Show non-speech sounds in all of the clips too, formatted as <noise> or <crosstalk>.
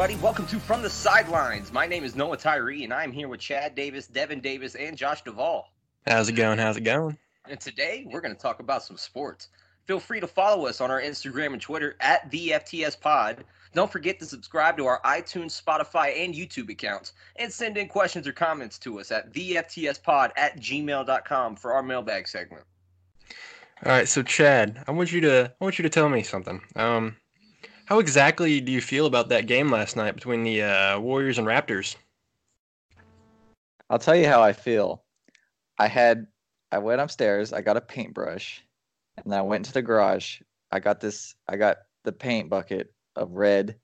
everybody. Welcome to From the Sidelines. My name is Noah Tyree, and I'm here with Chad Davis, Devin Davis, and Josh Duvall. How's it going? How's it going? And today we're going to talk about some sports. Feel free to follow us on our Instagram and Twitter at the FTS Pod. Don't forget to subscribe to our iTunes, Spotify, and YouTube accounts, and send in questions or comments to us at theftspod at gmail.com for our mailbag segment. All right, so Chad, I want you to I want you to tell me something. Um, how exactly do you feel about that game last night between the uh, Warriors and Raptors? I'll tell you how I feel. I had I went upstairs, I got a paintbrush, and then I went into the garage. I got this I got the paint bucket of red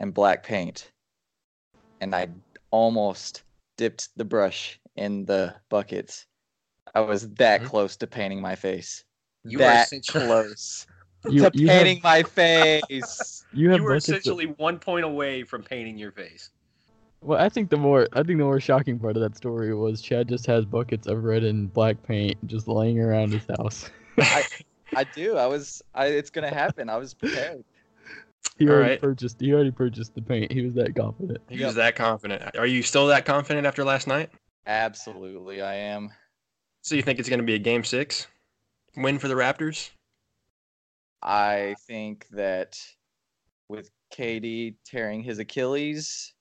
and black paint. And I almost dipped the brush in the buckets. I was that Mhm. close to painting my face. You that close <laughs> You, to you painting have, my face. <laughs> you have you were buckets of- essentially one point away from painting your face. well, I think the more I think the more shocking part of that story was Chad just has buckets of red and black paint just laying around his house. I do. I was I it's gonna happen. I was prepared. <laughs> he All already right. purchased. He already purchased the paint. He was that confident. He Yep. was that confident. Are you still that confident after last night? Absolutely I am. So you think it's going to be a game six win for the Raptors? I think that with KD tearing his Achilles,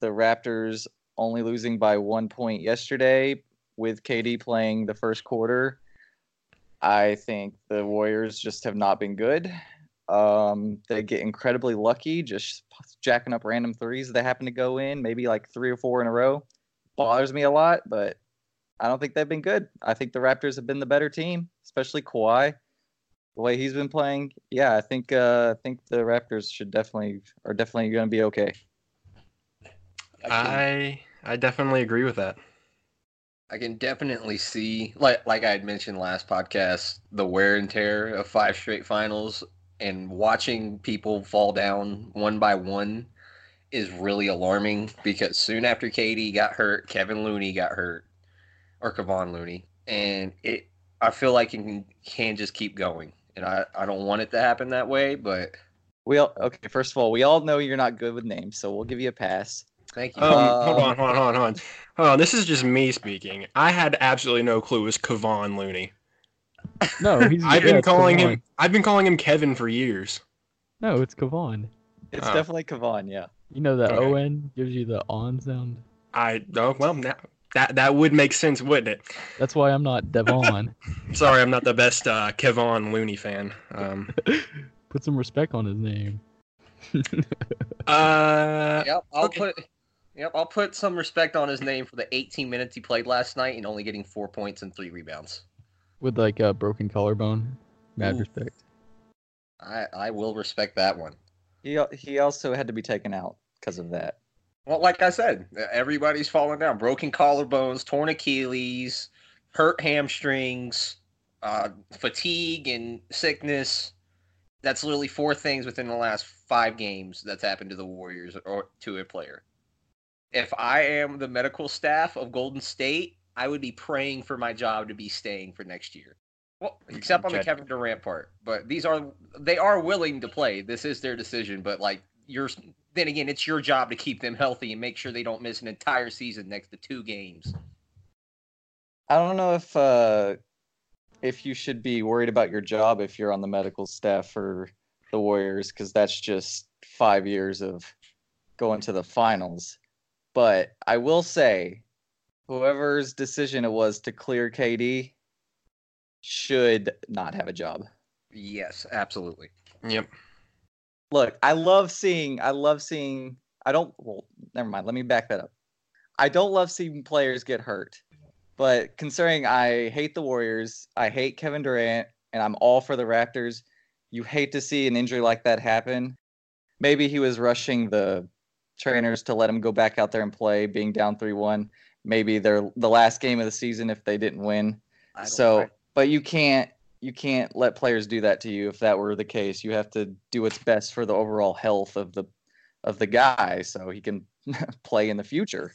the Raptors only losing by one point yesterday, with KD playing the first quarter, I think the Warriors just have not been good. Um, they get incredibly lucky, just jacking up random threes that happen to go in, maybe like three or four in a row. Bothers me a lot, but I don't think they've been good. I think the Raptors have been the better team, especially Kawhi the way he's been playing, yeah, I think uh, I think the Raptors should definitely are definitely going to be okay. I I definitely agree with that. I can definitely see, like like I had mentioned last podcast, the wear and tear of five straight finals, and watching people fall down one by one is really alarming because soon after KD got hurt, Kevin Looney got hurt, or Kevon Looney, and it I feel like it can, can just keep going, and I I don't want it to happen that way, but We all okay. First of all, we all know you're not good with names, so we'll give you a pass. thank you. Um, Uh, hold on, hold on, hold on. Hold on. This is just me speaking. I had absolutely no clue it was Kevon Looney. No, he's. I've yeah, been it's calling Kevon. him. I've been calling him Kevin for years. No, it's Kevon. It's Oh. definitely Kevon. Yeah. You know that Okay. O-N gives you the on sound. I oh well now that that would make sense, wouldn't it? That's why I'm not Devon. <laughs> Sorry, I'm not the best uh, Kevon Looney fan. Um, <laughs> Put some respect on his name. <laughs> uh, Yep, I'll okay. put. Yep, I'll put some respect on his name for the 18 minutes he played last night and only getting four points and three rebounds. With like a broken collarbone. Mad Ooh. respect. I I will respect that one. He he also had to be taken out because of that. Well, like I said, everybody's falling down. Broken collarbones, torn Achilles, hurt hamstrings, uh, fatigue, and sickness. That's literally four things within the last five games that's happened to the Warriors or to a player. If I am the medical staff of Golden State, I would be praying for my job to be staying for next year. Well, except on the Kevin Durant part. But these are they are willing to play. This is their decision. But like you're then again, it's your job to keep them healthy and make sure they don't miss an entire season next to two games. I don't know if uh, if you should be worried about your job if you're on the medical staff for the Warriors because that's just five years of going to the finals. But I will say, whoever's decision it was to clear KD should not have a job. Yes, absolutely. yep. Look, I love seeing. I love seeing. I don't. Well, never mind. Let me back that up. I don't love seeing players get hurt, but considering I hate the Warriors, I hate Kevin Durant, and I'm all for the Raptors. You hate to see an injury like that happen. Maybe he was rushing the trainers to let him go back out there and play, being down three-one. Maybe they're the last game of the season if they didn't win. So, I- but you can't you can't let players do that to you if that were the case. You have to do what's best for the overall health of the of the guy so he can <laughs> play in the future.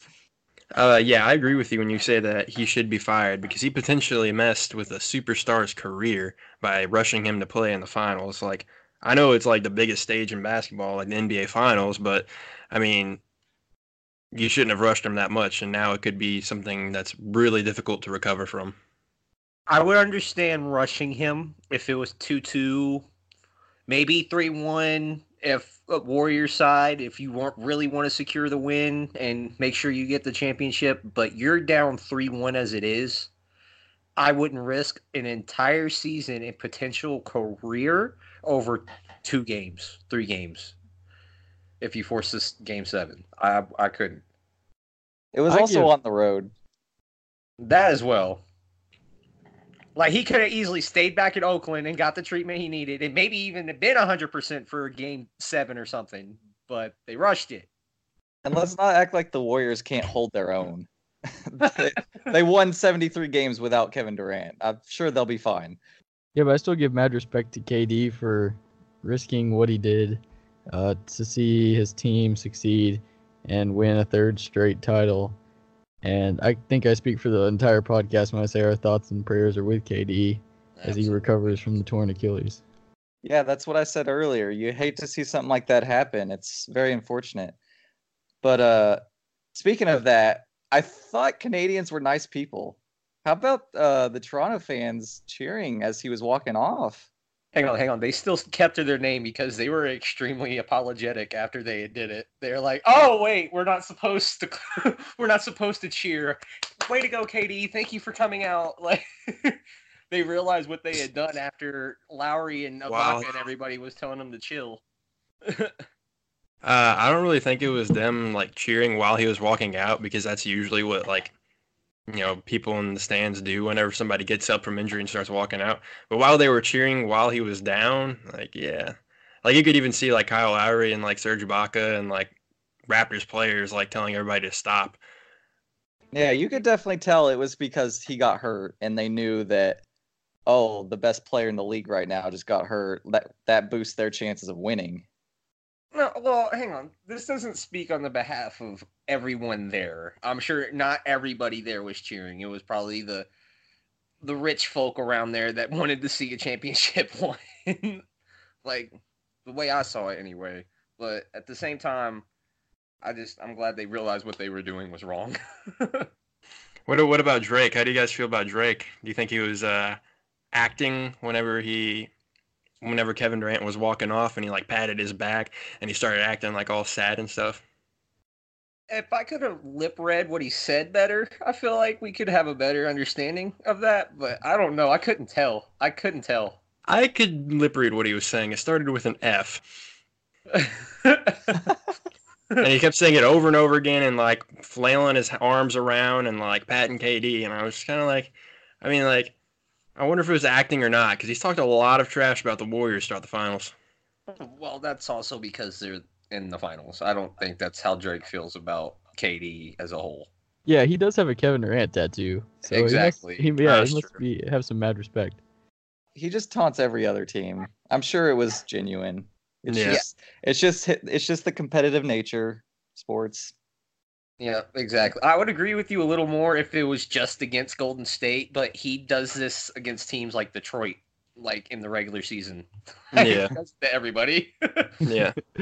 Uh, yeah, I agree with you when you say that he should be fired because he potentially messed with a superstar's career by rushing him to play in the finals. Like, I know it's like the biggest stage in basketball, like the NBA Finals, but I mean, you shouldn't have rushed him that much, and now it could be something that's really difficult to recover from. I would understand rushing him if it was 2 2, maybe 3 1. If uh, Warriors side, if you want, really want to secure the win and make sure you get the championship, but you're down 3 1 as it is, I wouldn't risk an entire season and potential career over two games, three games. If you force this game seven, I I couldn't. It was I also give- on the road. That as well. Like he could have easily stayed back in Oakland and got the treatment he needed, and maybe even been hundred percent for game seven or something. But they rushed it. And let's not act like the Warriors can't hold their own. <laughs> <laughs> they, they won 73 games without Kevin Durant. I'm sure they'll be fine. Yeah, but I still give mad respect to KD for risking what he did uh, to see his team succeed and win a third straight title. And I think I speak for the entire podcast when I say our thoughts and prayers are with KD as he recovers from the torn Achilles. Yeah, that's what I said earlier. You hate to see something like that happen. It's very unfortunate. But uh speaking of that, I thought Canadians were nice people. How about uh the Toronto fans cheering as he was walking off? Hang on, hang on. They still kept to their name because they were extremely apologetic after they did it. They're like, "Oh wait, we're not supposed to. <laughs> we're not supposed to cheer. Way to go, KD! Thank you for coming out." <laughs> Like they realized what they had done after Lowry and Ibaka Wow. and everybody was telling them to chill. Uh, I don't really think it was them like cheering while he was walking out because that's usually what like you know people in the stands do whenever somebody gets up from injury and starts walking out. But while they were cheering while he was down, like yeah, like you could even see like Kyle Lowry and like Serge Ibaka and like Raptors players like telling everybody to stop. Yeah, you could definitely tell it was because he got hurt and they knew that oh, the best player in the league right now just got hurt. That that boosts their chances of winning. No, well, hang on. This doesn't speak on the behalf of everyone there. I'm sure not everybody there was cheering. It was probably the the rich folk around there that <laughs> wanted to see a championship <laughs> win. like the way I saw it anyway. But at the same time, I just I'm glad they realized what they were doing was wrong. <laughs> What what about Drake? How do you guys feel about Drake? Do you think he was uh, acting whenever he whenever Kevin Durant was walking off and he like patted his back and he started acting like all sad and stuff? if I could have lip read what he said better, I feel like we could have a better understanding of that. But I don't know. I couldn't tell. I couldn't tell. I could lip read what he was saying. It started with an F. <laughs> and he kept saying it over and over again and like flailing his arms around and like patting KD. And I was kind of like, I mean, like, I wonder if it was acting or not because he's talked a lot of trash about the Warriors throughout the finals. well, that's also because they're in the finals. I don't think that's how Drake feels about KD as a whole. Yeah, he does have a Kevin Durant tattoo. So Exactly. He must, he, yeah, That's he must true. be have some mad respect. He just taunts every other team. I'm sure it was genuine. It's Yeah. just it's just it's just the competitive nature sports. Yeah, exactly. I would agree with you a little more if it was just against Golden State, but he does this against teams like Detroit, like in the regular season. <laughs> Yeah. To everybody. <laughs> Yeah. <laughs>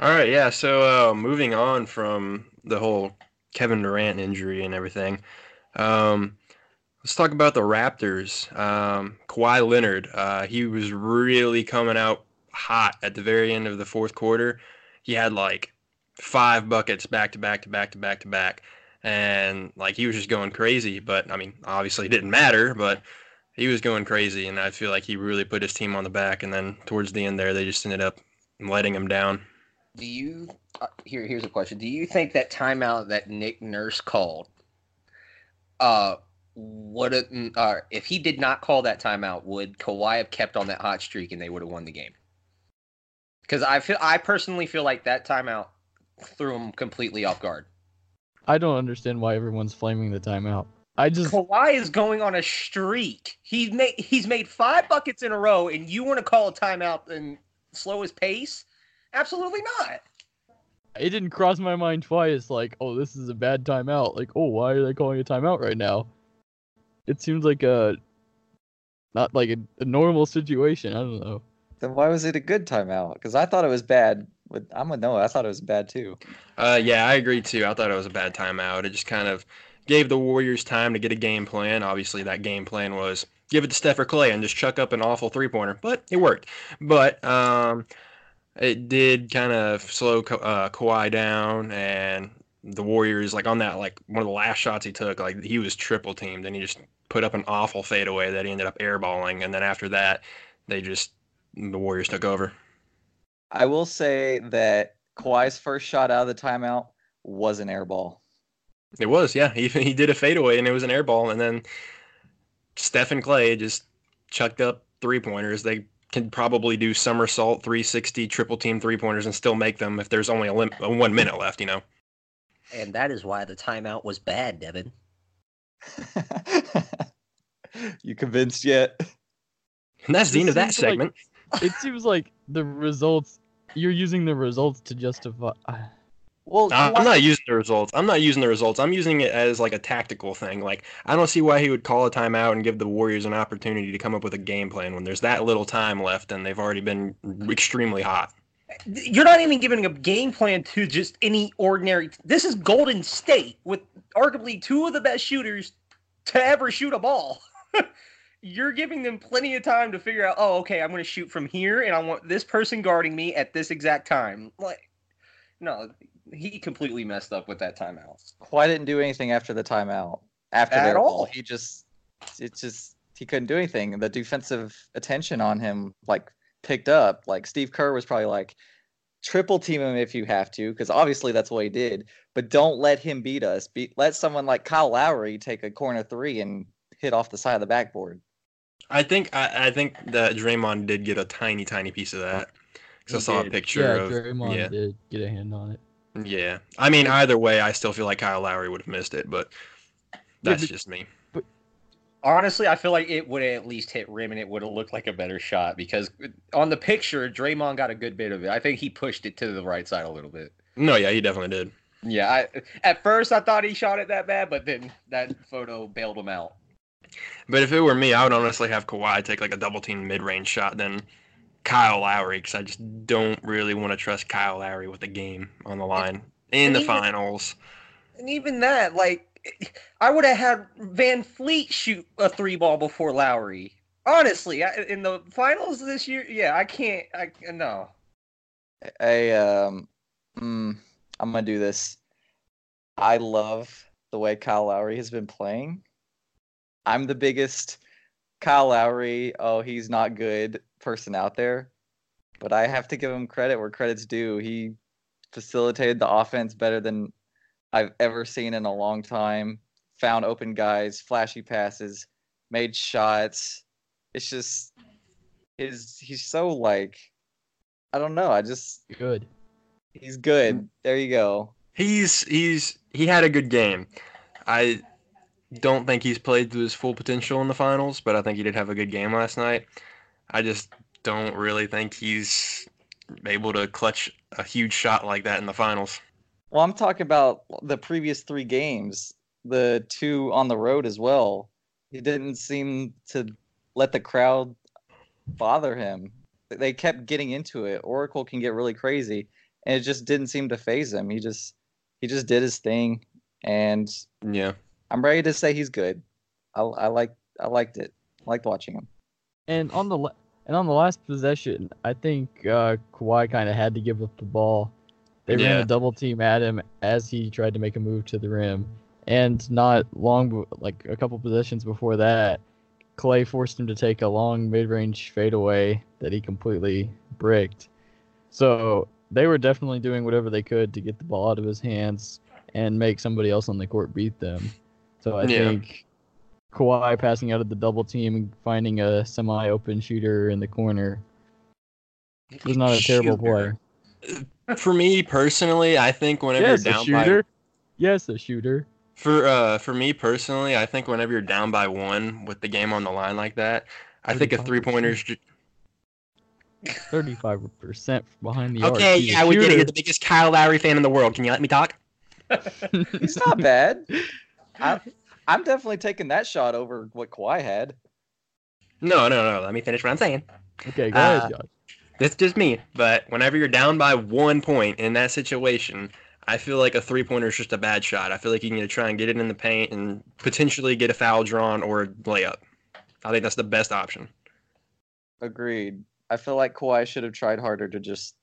All right, yeah. So uh, moving on from the whole Kevin Durant injury and everything, um, let's talk about the Raptors. Um, Kawhi Leonard, uh, he was really coming out hot at the very end of the fourth quarter. He had like five buckets back to back to back to back to back, and like he was just going crazy. But I mean, obviously it didn't matter, but. He was going crazy, and I feel like he really put his team on the back. And then towards the end there, they just ended up letting him down. Do you uh, here? Here's a question. Do you think that timeout that Nick Nurse called, uh, would it, uh, if he did not call that timeout, would Kawhi have kept on that hot streak and they would have won the game? Because I feel, I personally feel like that timeout threw him completely off guard. I don't understand why everyone's flaming the timeout. I just Kawhi is going on a streak. He's made he's made five buckets in a row, and you want to call a timeout and slow his pace? Absolutely not. it didn't cross my mind twice. Like, oh, this is a bad timeout. Like, oh, why are they calling a timeout right now? It seems like a not like a, a normal situation. I don't know. Then why was it a good timeout? Because I thought it was bad. But I'm with Noah. I thought it was bad too. Uh, yeah, I agree too. I thought it was a bad timeout. It just kind of gave the Warriors time to get a game plan. Obviously, that game plan was give it to Steph or Clay and just chuck up an awful three pointer, but it worked. But um, it did kind of slow uh, Kawhi down, and the Warriors like on that like one of the last shots he took, like he was triple teamed, and he just put up an awful fadeaway that he ended up airballing, and then after that, they just the Warriors took over. I will say that Kawhi's first shot out of the timeout was an air ball. It was, yeah. He he did a fadeaway and it was an air ball, and then Steph and Clay just chucked up three pointers. They can probably do somersault 360 triple team three pointers and still make them if there's only a, lim- a one minute left. You know. And that is why the timeout was bad, Devin. <laughs> you convinced yet? And that's the It end of that seems like- segment. It seems like the results you're using the results to justify. Well, Uh, I'm not using the results. I'm not using the results. I'm using it as like a tactical thing. Like I don't see why he would call a timeout and give the Warriors an opportunity to come up with a game plan when there's that little time left and they've already been extremely hot. You're not even giving a game plan to just any ordinary. This is Golden State with arguably two of the best shooters to ever shoot a ball. <laughs> You're giving them plenty of time to figure out, oh, okay, I'm going to shoot from here, and I want this person guarding me at this exact time. Like, no, he completely messed up with that timeout. Kawhi didn't do anything after the timeout. After At all. he just it's just he couldn't do anything. The defensive attention on him like picked up. Like Steve Kerr was probably like triple team him if you have to, because obviously that's what he did. But don't let him beat us. Beat let someone like Kyle Lowry take a corner three and hit off the side of the backboard. I think I, I think that Draymond did get a tiny tiny piece of that because I He saw a picture Yeah, of Draymond yeah did get a hand on it. yeah. I mean either way, I still feel like Kyle Lowry would have missed it, but that's but- just me. Honestly, I feel like it would at least hit rim and it would have looked like a better shot because on the picture, Draymond got a good bit of it. I think he pushed it to the right side a little bit. No, yeah, he definitely did. Yeah, I at first I thought he shot it that bad, but then that photo bailed him out. But if it were me, I would honestly have Kawhi take like a double team mid range shot than Kyle Lowry because I just don't really want to trust Kyle Lowry with the game on the line in and the even- finals. And even that, like, I would have had VanVleet shoot a three ball before Lowry. Honestly, I, in the finals this year, yeah, I can't. I no. I um, mm, I'm gonna do this. I love the way Kyle Lowry has been playing. I'm the biggest Kyle Lowry. Oh, he's not good person out there, but I have to give him credit where credit's due. He facilitated the offense better than I've ever seen in a long time. Found open guys, flashy passes, made shots. It's just his. He's so like I don't know. I just Good. he's good. There you go. He's he's he had a good game. I don't think he's played to his full potential in the finals, but I think he did have a good game last night. I just don't really think he's able to clutch a huge shot like that in the finals. Well, I'm talking about the previous three games, the two on the road as well. He didn't seem to let the crowd bother him. They kept getting into it. Oracle can get really crazy, and it just didn't seem to phase him. He just he just did his thing, and Yeah. I'm ready to say he's good. I, I like I liked it. I liked watching him. And on the and on the last possession, I think uh, Kawhi kind of had to give up the ball. They ran a double team at him as he tried to make a move to the rim, and not long, like a couple possessions before that, Clay forced him to take a long mid-range fadeaway that he completely bricked. So they were definitely doing whatever they could to get the ball out of his hands and make somebody else on the court beat them. So I Yeah. think Kawhi passing out of the double team and finding a semi-open shooter in the corner was not a terrible Shooter. play. For me personally, I think whenever Yes, you're a down shooter. by Yes, a shooter. for uh for me personally, I think whenever you're down by one with the game on the line like that, I think a three pointer's ju- Thirty-five percent behind the arc. Okay, He's yeah, we did it. You're the biggest Kyle Lowry fan in the world. Can you let me talk? <laughs> <laughs> it's not bad. I, I'm definitely taking that shot over what Kawhi had. No, no, no. Let me finish what I'm saying. Okay, go Uh, ahead, Josh. That's just me. But whenever you're down by one point in that situation, I feel like a three pointer is just a bad shot. I feel like you need to try and get it in the paint and potentially get a foul drawn or a layup. I think that's the best option. Agreed. I feel like Kawhi should have tried harder to just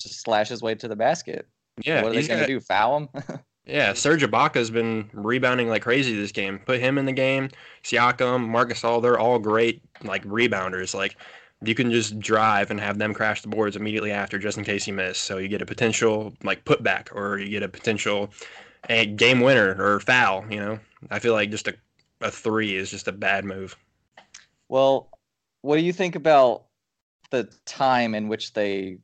just slash his way to the basket. Yeah, what are they going to do? Foul him? <laughs> Yeah, Serge Ibaka's been rebounding like crazy this game. Put him in the game. Siakam, Marc Gasol, they're all great like rebounders. Like you can just drive and have them crash the boards immediately after, just in case you miss. So you get a potential like putback, or you get a potential a game winner or foul. You know, I feel like just a a three is just a bad move. well, what do you think about the time in which they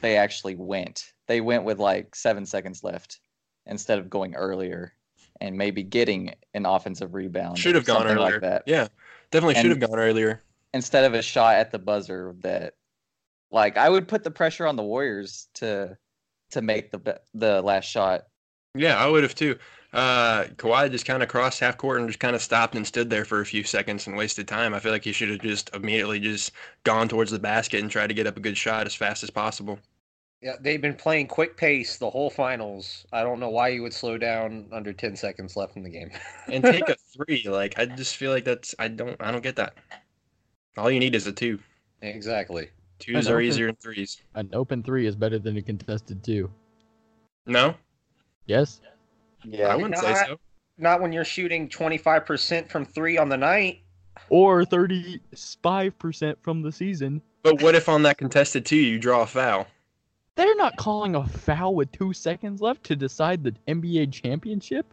they actually went? They went with like seven seconds left instead of going earlier and maybe getting an offensive rebound. Should have gone earlier. like that. Yeah, definitely should have gone earlier. instead of a shot at the buzzer that like I would put the pressure on the Warriors to to make the the last shot. Yeah, I would have too. Uh, Kawhi just kind of crossed half court and just kind of stopped and stood there for a few seconds and wasted time. I feel like he should have just immediately just gone towards the basket and tried to get up a good shot as fast as possible. Yeah, they've been playing quick pace the whole finals. I don't know why you would slow down under 10 seconds left in the game. <laughs> And take a three. Like I just feel like that's I don't I don't get that. All you need is a two. exactly. Twos I are know. easier than threes. An open three is better than a contested two. No, Yes. Yeah. I wouldn't say so. Not when you're shooting 25% from three on the night. Or 35% from the season. But what if on that contested two you draw a foul? They're not calling a foul with two seconds left to decide the NBA championship.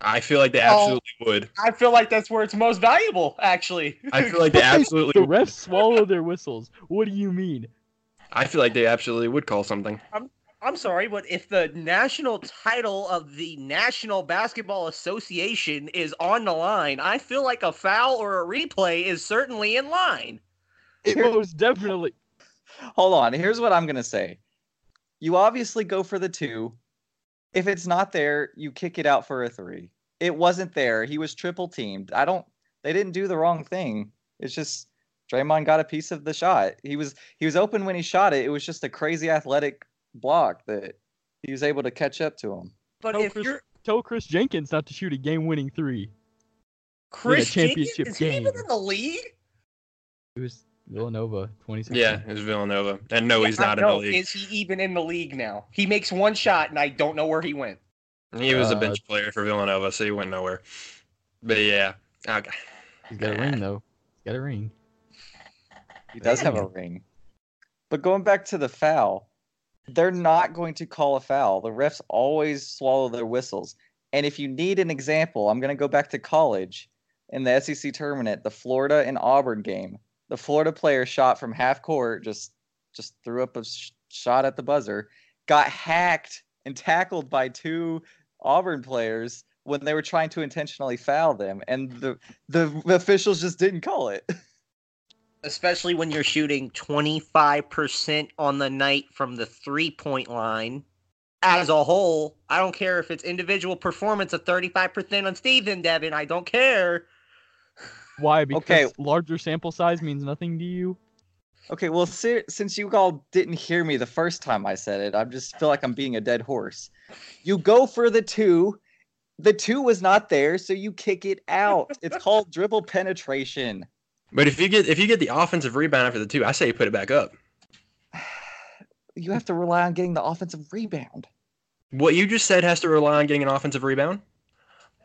I feel like they Oh. absolutely would. I feel like that's where it's most valuable, actually. I feel like <laughs> they absolutely The refs swallow their whistles. What do you mean? I feel like they absolutely would call something. I'm sorry, but if the national title of the National Basketball Association is on the line, I feel like a foul or a replay is certainly in line. It most definitely. Hold on. Here's what I'm gonna say. You obviously go for the two. If it's not there, you kick it out for a three. It wasn't there. He was triple teamed. I don't. They didn't do the wrong thing. It's just Draymond got a piece of the shot. He was he was open when he shot it. It was just a crazy athletic block that he was able to catch up to him. But Tell if Kris, you're tell Kris Jenkins not to shoot a game-winning three. Kris championship Jenkins, is he even in the league? It was Villanova 2016. Yeah, it's Villanova, and no, he's Yeah, I not in the league. Is he even in the league now? He makes one shot, and I don't know where he went. He was a Uh, bench player for Villanova, so he went nowhere. But yeah, okay. He's got a ring though. He's got a ring. He does have a ring. But going back to the foul, they're not going to call a foul. The refs always swallow their whistles. And if you need an example, I'm going to go back to college in the SEC tournament, the Florida and Auburn game. The Florida player shot from half court, just just threw up a sh- shot at the buzzer, got hacked and tackled by two Auburn players when they were trying to intentionally foul them, and the the officials just didn't call it. <laughs> Especially when you're shooting 25% on the night from the three point line. As a whole, I don't care if it's individual performance of 35% on Steven Devin. I don't care. Why? Because Okay. larger sample size means nothing to you. Okay, well, si- since you all didn't hear me the first time I said it, I just feel like I'm being a dead horse. You go for the two. The two was not there, so you kick it out. It's <laughs> called dribble penetration. But if you get if you get the offensive rebound after the two, I say you put it back up. <sighs> You have to rely on getting the offensive rebound. What you just said has to rely on getting an offensive rebound.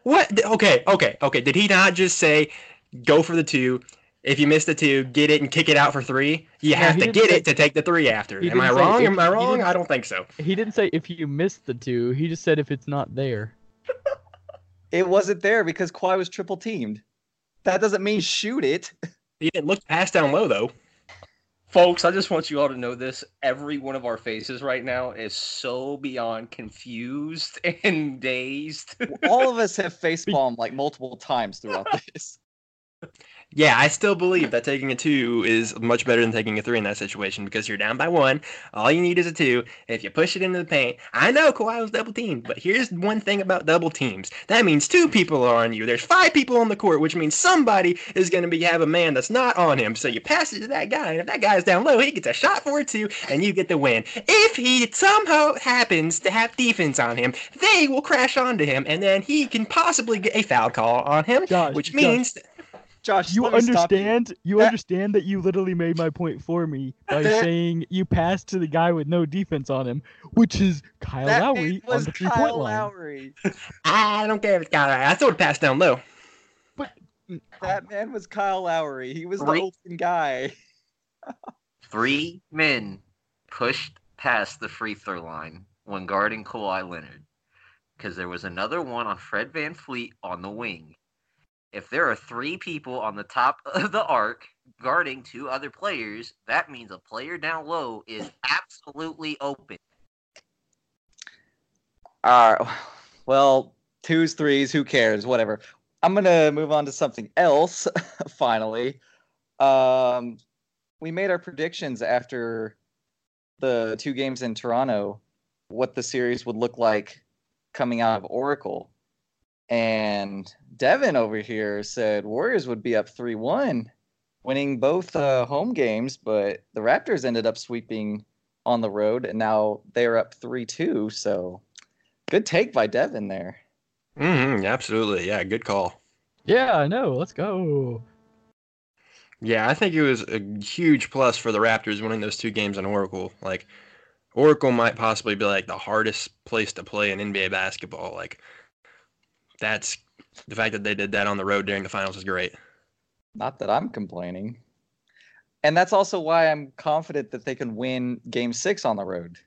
What? Okay, okay, okay. Did he not just say go for the two? If you miss the two, get it and kick it out for three. You No, have to get say- it to take the three after. Am I wrong? if- Am I wrong? I don't think so. He didn't say if you missed the two. He just said if it's not there. <laughs> It wasn't there because Kawhi was triple teamed. That doesn't mean shoot it. <laughs> He didn't look pass down low though. Folks, I just want you all to know this. Every one of our faces right now is so beyond confused <laughs> and dazed. All of us have face palm like multiple times throughout this. Yeah, I still believe that taking a two is much better than taking a three in that situation because you're down by one. All you need is a two. If you push it into the paint, I know Kawhi was double teamed, but here's one thing about double teams. That means two people are on you. There's five people on the court, which means somebody is going to be have a man that's not on him. So you pass it to that guy, and if that guy's down low, he gets a shot for it too, and you get the win. If he somehow happens to have defense on him, they will crash onto him, and then he can possibly get a foul call on him, Josh, which means Josh, You let me stop you. understand? You That- understand that you literally made my point for me by eh. saying you passed to the guy with no defense on him, which is Kyle That Lowry man on the three Kyle point line. Lowry. <laughs> I don't care if it's Kyle got I throw it pass down low. But mm, That man was Kyle Lowry. He was the Three- open guy. <laughs> Three men pushed past the free throw line when guarding Kawhi Leonard because there was another one on Fred VanVleet on the wing. If there are three people on the top <laughs> of the arc guarding two other players, that means a player down low is absolutely open. All right. Well, twos, threes, who cares? Whatever. I'm gonna move on to something else. <laughs> finally, um, we made our predictions after the two games in Toronto, what the series would look like coming out of Oracle, and Devin over here said Warriors would be up three one, winning both uh, home games, but the Raptors ended up sweeping on the road, and now they're up three two. So. Good take by Devin there. Mm-hmm, absolutely. Yeah, good call. Yeah, I know. Let's go. Yeah, I think it was a huge plus for the Raptors winning those two games on Oracle. Like, Oracle might possibly be like the hardest place to play in NBA basketball. Like, that's the fact that they did that on the road during the finals is great. Not that I'm complaining. And that's also why I'm confident that they can win game six on the road.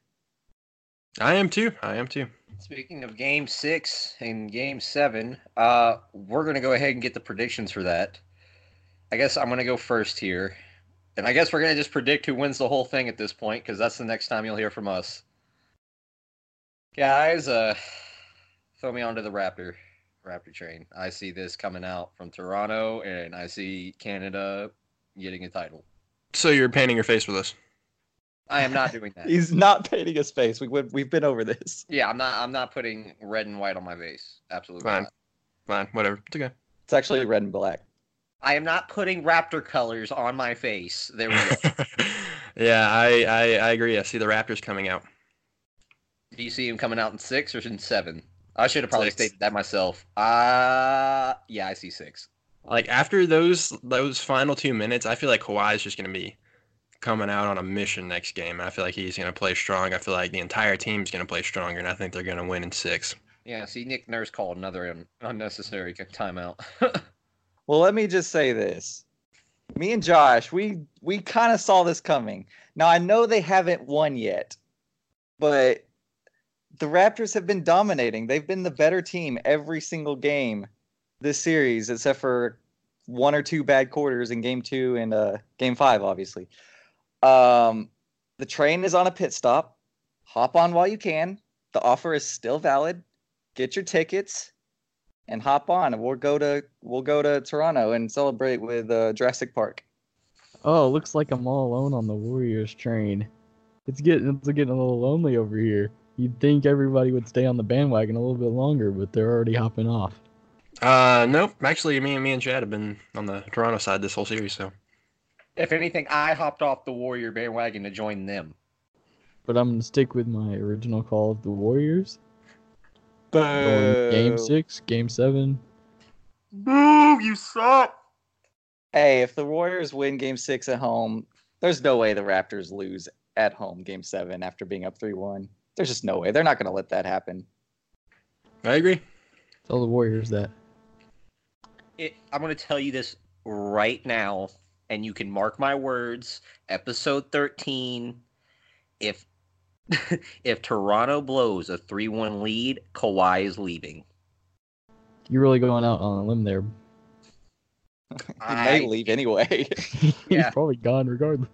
I am too. I am too. Speaking of game six and game seven, uh, we're going to go ahead and get the predictions for that. I guess I'm going to go first here. And I guess we're going to just predict who wins the whole thing at this point because that's the next time you'll hear from us. Guys, uh, throw me onto the Raptor Raptor train. I see this coming out from Toronto and I see Canada getting a title. So you're painting your face with us. I am not doing that. <laughs> He's not painting his face. We, we, we've been over this. yeah, I'm not I'm not putting red and white on my face. Absolutely Fine. not. Fine, whatever. It's okay. It's actually red and black. I am not putting Raptor colors on my face. There we go. <laughs> yeah, I, I I agree. I see the Raptors coming out. Do you see him coming out in six or in seven? I should have probably Six. stated that myself. Uh yeah, I see six. Like after those those final two minutes, I feel like Kawhi is just gonna be coming out on a mission next game. I feel like he's gonna play strong. I feel like the entire team's gonna play stronger, and I think they're gonna win in six. Yeah, see, Nick Nurse called another un- unnecessary <laughs> timeout. <laughs> Well, let me just say this. Me and Josh, we we kind of saw this coming. Now I know they haven't won yet, but the Raptors have been dominating. They've been the better team every single game this series, except for one or two bad quarters in game two and uh, game five, obviously. Um, the train is on a pit stop. Hop on while you can. The offer is still valid. Get your tickets and hop on we'll go to we'll go to Toronto and celebrate with uh, Jurassic Park. Oh, looks like I'm all alone on the Warriors train. It's getting it's getting a little lonely over here. You'd think everybody would stay on the bandwagon a little bit longer, but they're already hopping off. Uh, nope. Actually, me and me and Chad have been on the Toronto side this whole series. So if anything, I hopped off the Warrior bandwagon to join them. But I'm gonna stick with my original call of the Warriors. Going game six, game seven. Boo, you suck. Hey, if the Warriors win Game Six at home, there's no way the Raptors lose at home Game Seven after being up three one. There's just no way. They're not going to let that happen. I agree. Tell the Warriors that. It, I'm going to tell you this right now, and you can mark my words. Episode 13. If <laughs> if Toronto blows a 3-1 lead, Kawhi is leaving. You're really going out on a limb there. <laughs> He I- may leave anyway. <laughs> He's Yeah. probably gone regardless.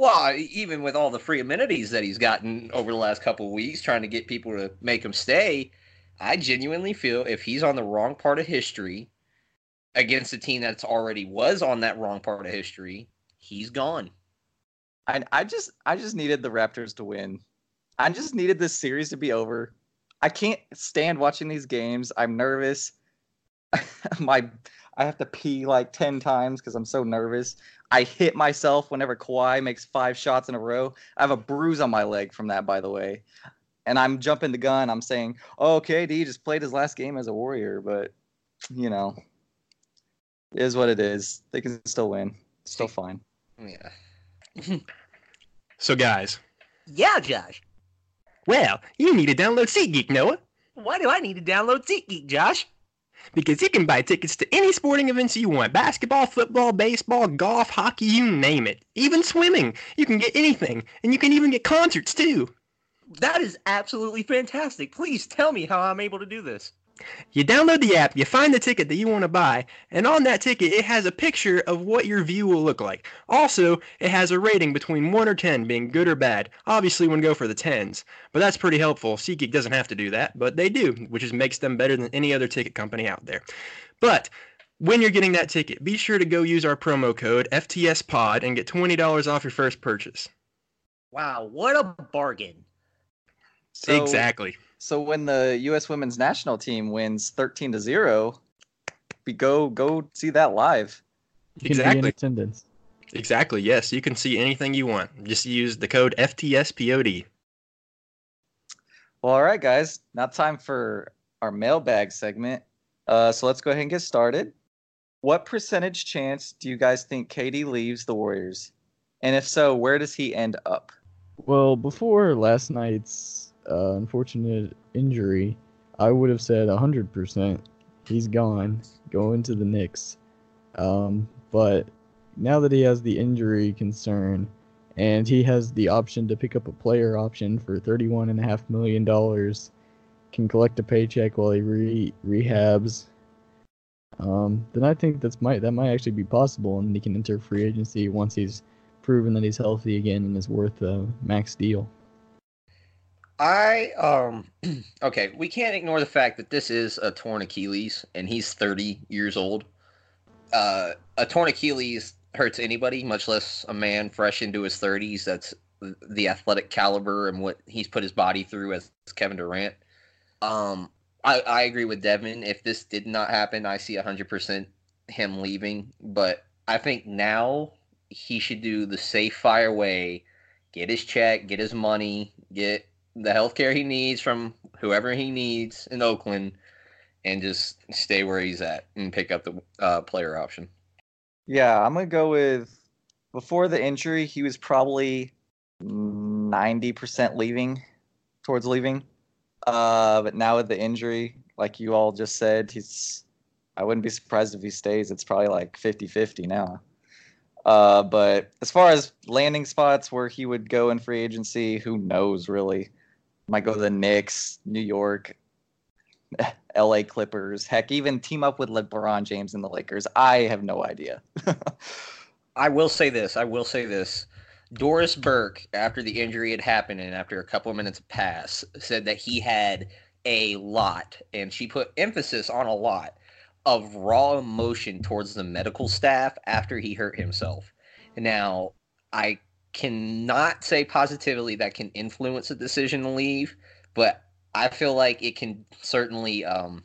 Well, even with all the free amenities that he's gotten over the last couple of weeks, trying to get people to make him stay, I genuinely feel if he's on the wrong part of history, against a team that's already was on that wrong part of history, he's gone. I I just I just needed the Raptors to win. I just needed this series to be over. I can't stand watching these games. I'm nervous. <laughs> My I have to pee like 10 times because I'm so nervous. I hit myself whenever Kawhi makes five shots in a row. I have a bruise on my leg from that, by the way. And I'm jumping the gun. I'm saying, oh, KD just played his last game as a Warrior, but, you know, it is what it is. They can still win. Still fine. Yeah. So, guys, Yeah, Josh. well, you need to download SeatGeek, Noah, Why do I need to download SeatGeek, Josh? Because you can buy tickets to any sporting events you want basketball, football, baseball, golf, hockey, you name it. Even swimming. You can get anything, and you can even get concerts, too. That is absolutely fantastic. Please tell me how I'm able to do this. You download the app, you find the ticket that you want to buy, and on that ticket it has a picture of what your view will look like. Also, it has a rating between 1 or 10 being good or bad. Obviously, we go for the 10s, but that's pretty helpful. SeatGeek doesn't have to do that, but they do, which is, makes them better than any other ticket company out there. But when you're getting that ticket, be sure to go use our promo code FTSPOD and get $20 off your first purchase. Wow, what a bargain. So, exactly. So when the U.S. Women's National Team wins 13 to zero, we go go see that live. You can be in Exactly. attendance. Exactly. Yes, you can see anything you want. Just use the code FTSPOD. Well, all right, guys. Now time for our mailbag segment. Uh, so let's go ahead and get started. What percentage chance do you guys think KD leaves the Warriors? And if so, where does he end up? Well, before last night's uh, unfortunate injury, I would have said 100% he's gone, going to the Knicks. Um, but now that he has the injury concern and he has the option to pick up a player option for $31.5 million, can collect a paycheck while he re- rehabs, um, then I think that's might that might actually be possible, and he can enter free agency once he's proven that he's healthy again and is worth a max deal. I um <clears throat> okay, we can't ignore the fact that this is a torn Achilles and he's 30 years old. Uh a torn Achilles hurts anybody, much less a man fresh into his 30s that's the athletic caliber and what he's put his body through as Kevin Durant. Um I I agree with Devin if this did not happen, I see 100% him leaving, but I think now he should do the safe fire way, get his check, get his money, get the health care he needs from whoever he needs in Oakland and just stay where he's at and pick up the uh, player option. Yeah, I'm gonna go with before the injury, he was probably 90% leaving, towards leaving. Uh, but now with the injury, like you all just said, he's. I wouldn't be surprised if he stays. It's probably like 50-50 now. Uh, but as far as landing spots where he would go in free agency, who knows really? Might go to the Knicks, New York, <laughs> L.A. Clippers. Heck, even team up with LeBron James and the Lakers. I have no idea. <laughs> I will say this. I will say this. Doris Burke, after the injury had happened and after a couple of minutes pass, said that he had a lot, and she put emphasis on a lot of raw emotion towards the medical staff after he hurt himself. Now, I cannot say positively that can influence a decision to leave, but I feel like it can certainly um,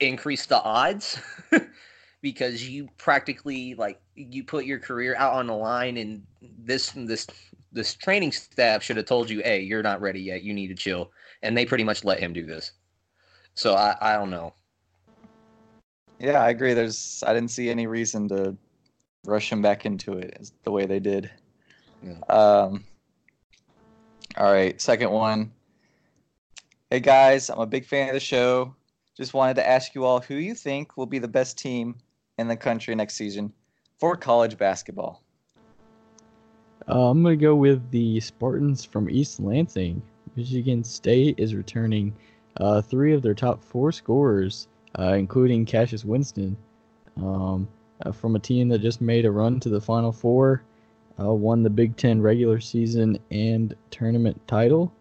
increase the odds <laughs> because you practically like you put your career out on the line, and this this this training staff should have told you, "Hey, you're not ready yet. You need to chill," and they pretty much let him do this. So I I don't know. Yeah, I agree. There's I didn't see any reason to rush him back into it the way they did. Um all right, second one. Hey guys, I'm a big fan of the show. Just wanted to ask you all who you think will be the best team in the country next season for college basketball. Uh, I'm gonna go with the Spartans from East Lansing. Michigan State is returning uh, three of their top four scorers, uh, including Cassius Winston, um, uh, from a team that just made a run to the Final Four, uh, won the Big Ten regular season and tournament title.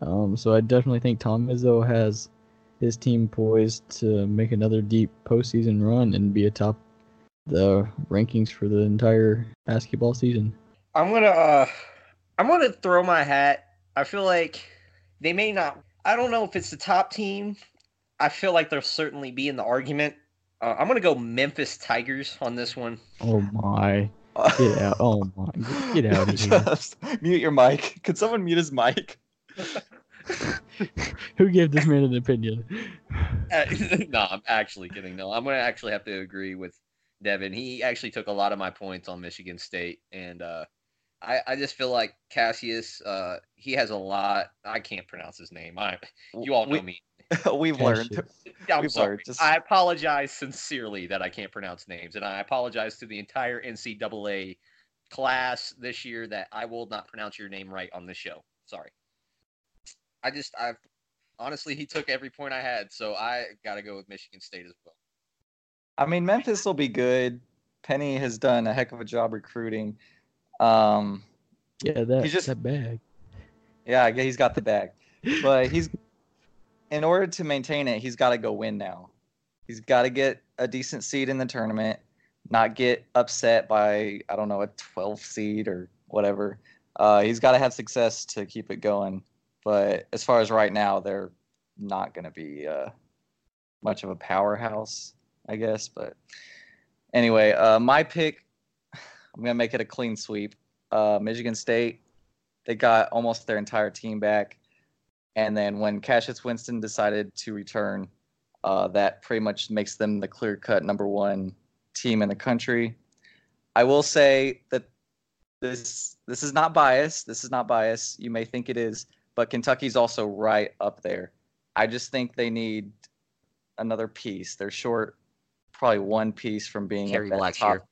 Um, so I definitely think Tom Izzo has his team poised to make another deep postseason run and be atop the rankings for the entire basketball season. I'm gonna uh I'm gonna throw my hat. I feel like they may not I don't know if it's the top team. I feel like they'll certainly be in the argument. Uh, I'm gonna go Memphis Tigers on this one. Oh my. Get <laughs> out. Oh my. Get out of here. Just <laughs> mute your mic. Could someone mute his mic? <laughs> Who gave this man an opinion? Uh, no, I'm actually kidding. No, I'm gonna actually have to agree with Devin. He actually took a lot of my points on Michigan State, and uh, I, I just feel like Cassius. Uh, he has a lot. I can't pronounce his name. I, you all know We- me. <laughs> We've learned. Cassius. I'm We've sorry. learned, just- I apologize sincerely that I can't pronounce names, and I apologize to the entire NCAA class this year that I will not pronounce your name right on this show. Sorry. I just, I honestly, he took every point I had, so I got to go with Michigan State as well. I mean, Memphis will be good. Penny has done a heck of a job recruiting. Um, Yeah, that, He's just- that bag. yeah, yeah, he's got the bag, but he's in order to maintain it, he's got to go win now. He's got to get a decent seed in the tournament, not get upset by I don't know a 12 seed or whatever. Uh, he's got to have success to keep it going. But as far as right now, they're not going to be uh, much of a powerhouse, I guess. But anyway, uh, my pick, I'm going to make it a clean sweep. Uh, Michigan State, they got almost their entire team back. And then when Cassius Winston decided to return, uh, that pretty much makes them the clear cut number one team in the country. I will say that this this is not bias. This is not bias. You may think it is, but Kentucky's also right up there. I just think they need another piece. They're short, probably one piece from being Kerry Blackshear. top.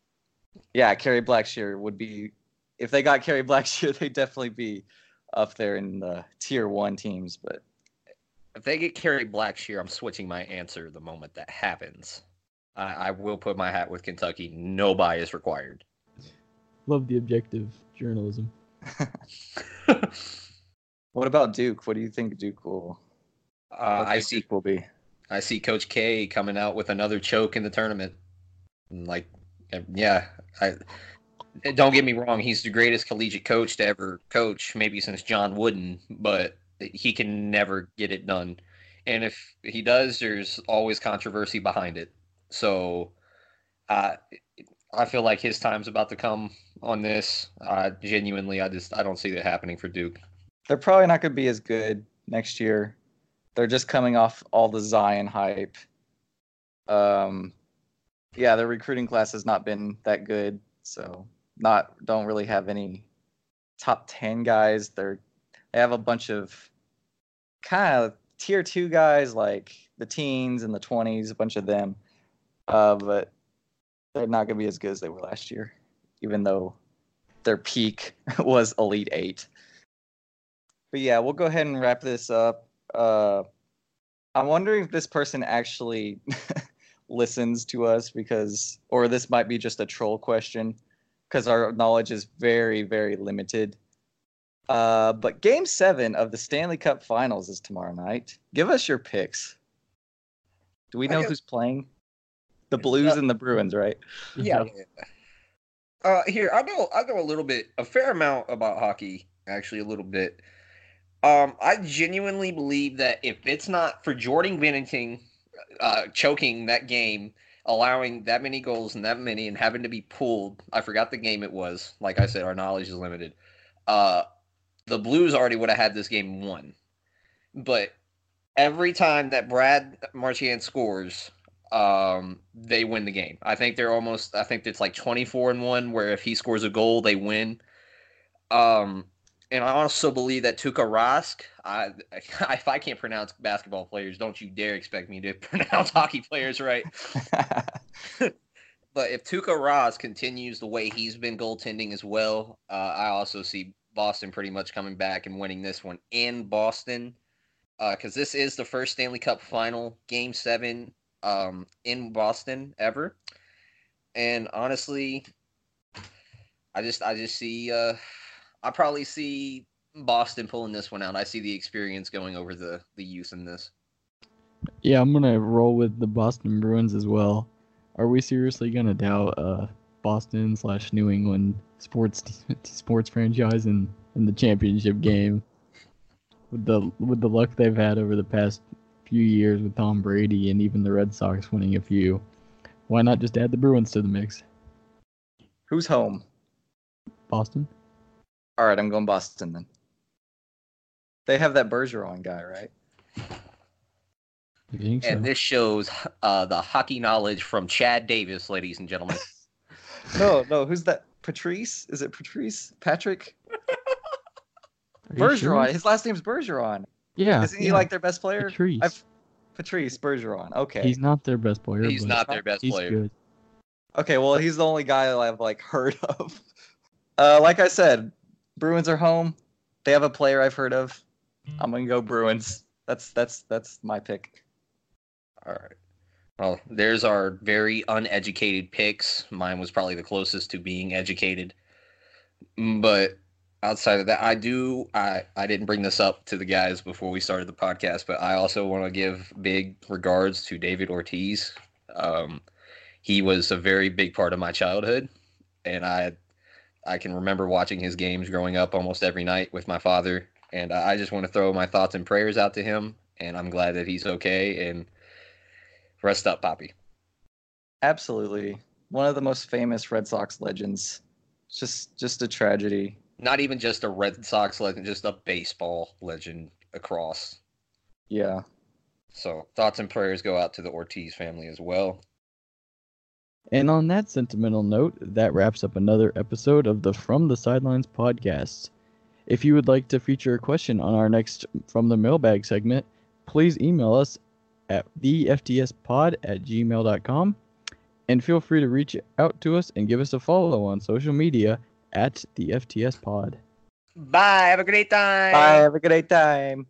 Yeah, Kerry Blackshear would be. If they got Kerry Blackshear, <laughs> they'd definitely be up there in the tier one teams. But If they get Kerry Blackshear, I'm switching my answer the moment that happens. I, I will put my hat with Kentucky. No bias required. Love the objective journalism. <laughs> what about Duke? What do you think Duke will? Uh, what I see. Duke will be. I see Coach K coming out with another choke in the tournament. And, Like, yeah, I don't get me wrong. He's the greatest collegiate coach to ever coach, maybe since John Wooden, but he can never get it done. And if he does, there's always controversy behind it. So, uh, I feel like his time's about to come on this. Uh, genuinely, I just I don't see that happening for Duke. They're probably not going to be as good next year. They're just coming off all the Zion hype. Um, yeah, their recruiting class has not been that good, so not don't really have any top ten guys. They're they have a bunch of kind of tier two guys like the teens and the twenties, a bunch of them, uh, but they're not going to be as good as they were last year, even though their peak <laughs> was Elite Eight. But yeah, we'll go ahead and wrap this up. Uh, I'm wondering if this person actually <laughs> listens to us because, or this might be just a troll question because our knowledge is very, very limited. Uh, but game seven of the Stanley Cup finals is tomorrow night. Give us your picks. Do we know guess- who's playing? The Blues Uh, and the Bruins, right? Yeah. Uh, here I know I know a little bit, a fair amount about hockey. Actually, a little bit. Um, I genuinely believe that if it's not for Jordan Binnington uh, choking that game, allowing that many goals and that many, and having to be pulled, I forgot the game it was. Like I said, our knowledge is limited. Uh, the Blues already would have had this game won, but every time that Brad Marchand scores, um, they win the game. I think they're almost. I think it's like twenty four and one, where if he scores a goal, they win. Um, and I also believe that Tuukka Rask. I, <laughs> if I can't pronounce basketball players, don't you dare expect me to <laughs> pronounce hockey players right. <laughs> But if Tuukka Rask continues the way he's been goaltending as well, uh, I also see Boston pretty much coming back and winning this one in Boston. Because this is the first Stanley Cup final, Game Seven, um, in Boston ever. And honestly, I just I just see uh, I probably see Boston pulling this one out. I see the experience going over the the youth in this. Yeah, I'm gonna roll with the Boston Bruins as well. Are we seriously gonna doubt uh, Boston slash New England sports <laughs> sports franchise in, in the championship game? With the with the luck they've had over the past few years with Tom Brady and even the Red Sox winning a few, why not just add the Bruins to the mix? Who's home? Boston. All right, I'm going Boston then. They have that Bergeron guy, right? So? And this shows uh, the hockey knowledge from Chad Davis, ladies and gentlemen. <laughs> No, no. Who's that? Patrice? Is it Patrice? Patrick? Bergeron. sure? His last name's Bergeron. Yeah. Isn't he like their best player? Patrice? I've- Patrice Bergeron. Okay. He's not their best player. He's not their best he's player. good. Okay, well, he's the only guy that I've like heard of. Uh, like I said, Bruins are home. They have a player I've heard of. I'm gonna go Bruins. That's that's that's my pick. All right. Well, there's our very uneducated picks. Mine was probably the closest to being educated. Mm, But outside of that, I do I I didn't bring this up to the guys before we started the podcast, but I also want to give big regards to David Ortiz. Um, he was a very big part of my childhood, and I I can remember watching his games growing up almost every night with my father. And I just want to throw my thoughts and prayers out to him. And I'm glad that he's okay. And rest up, Papi. Absolutely, one of the most famous Red Sox legends. It's just just a tragedy. Not even just a Red Sox legend, just a baseball legend across. Yeah. So thoughts and prayers go out to the Ortiz family as well. And on that sentimental note, that wraps up another episode of the From the Sidelines podcast. If you would like to feature a question on our next From the Mailbag segment, please email us at theftspod at gmail.com and feel free to reach out to us and give us a follow on social media at the FTS Pod. Bye. Have a great time. Bye. Have a great time.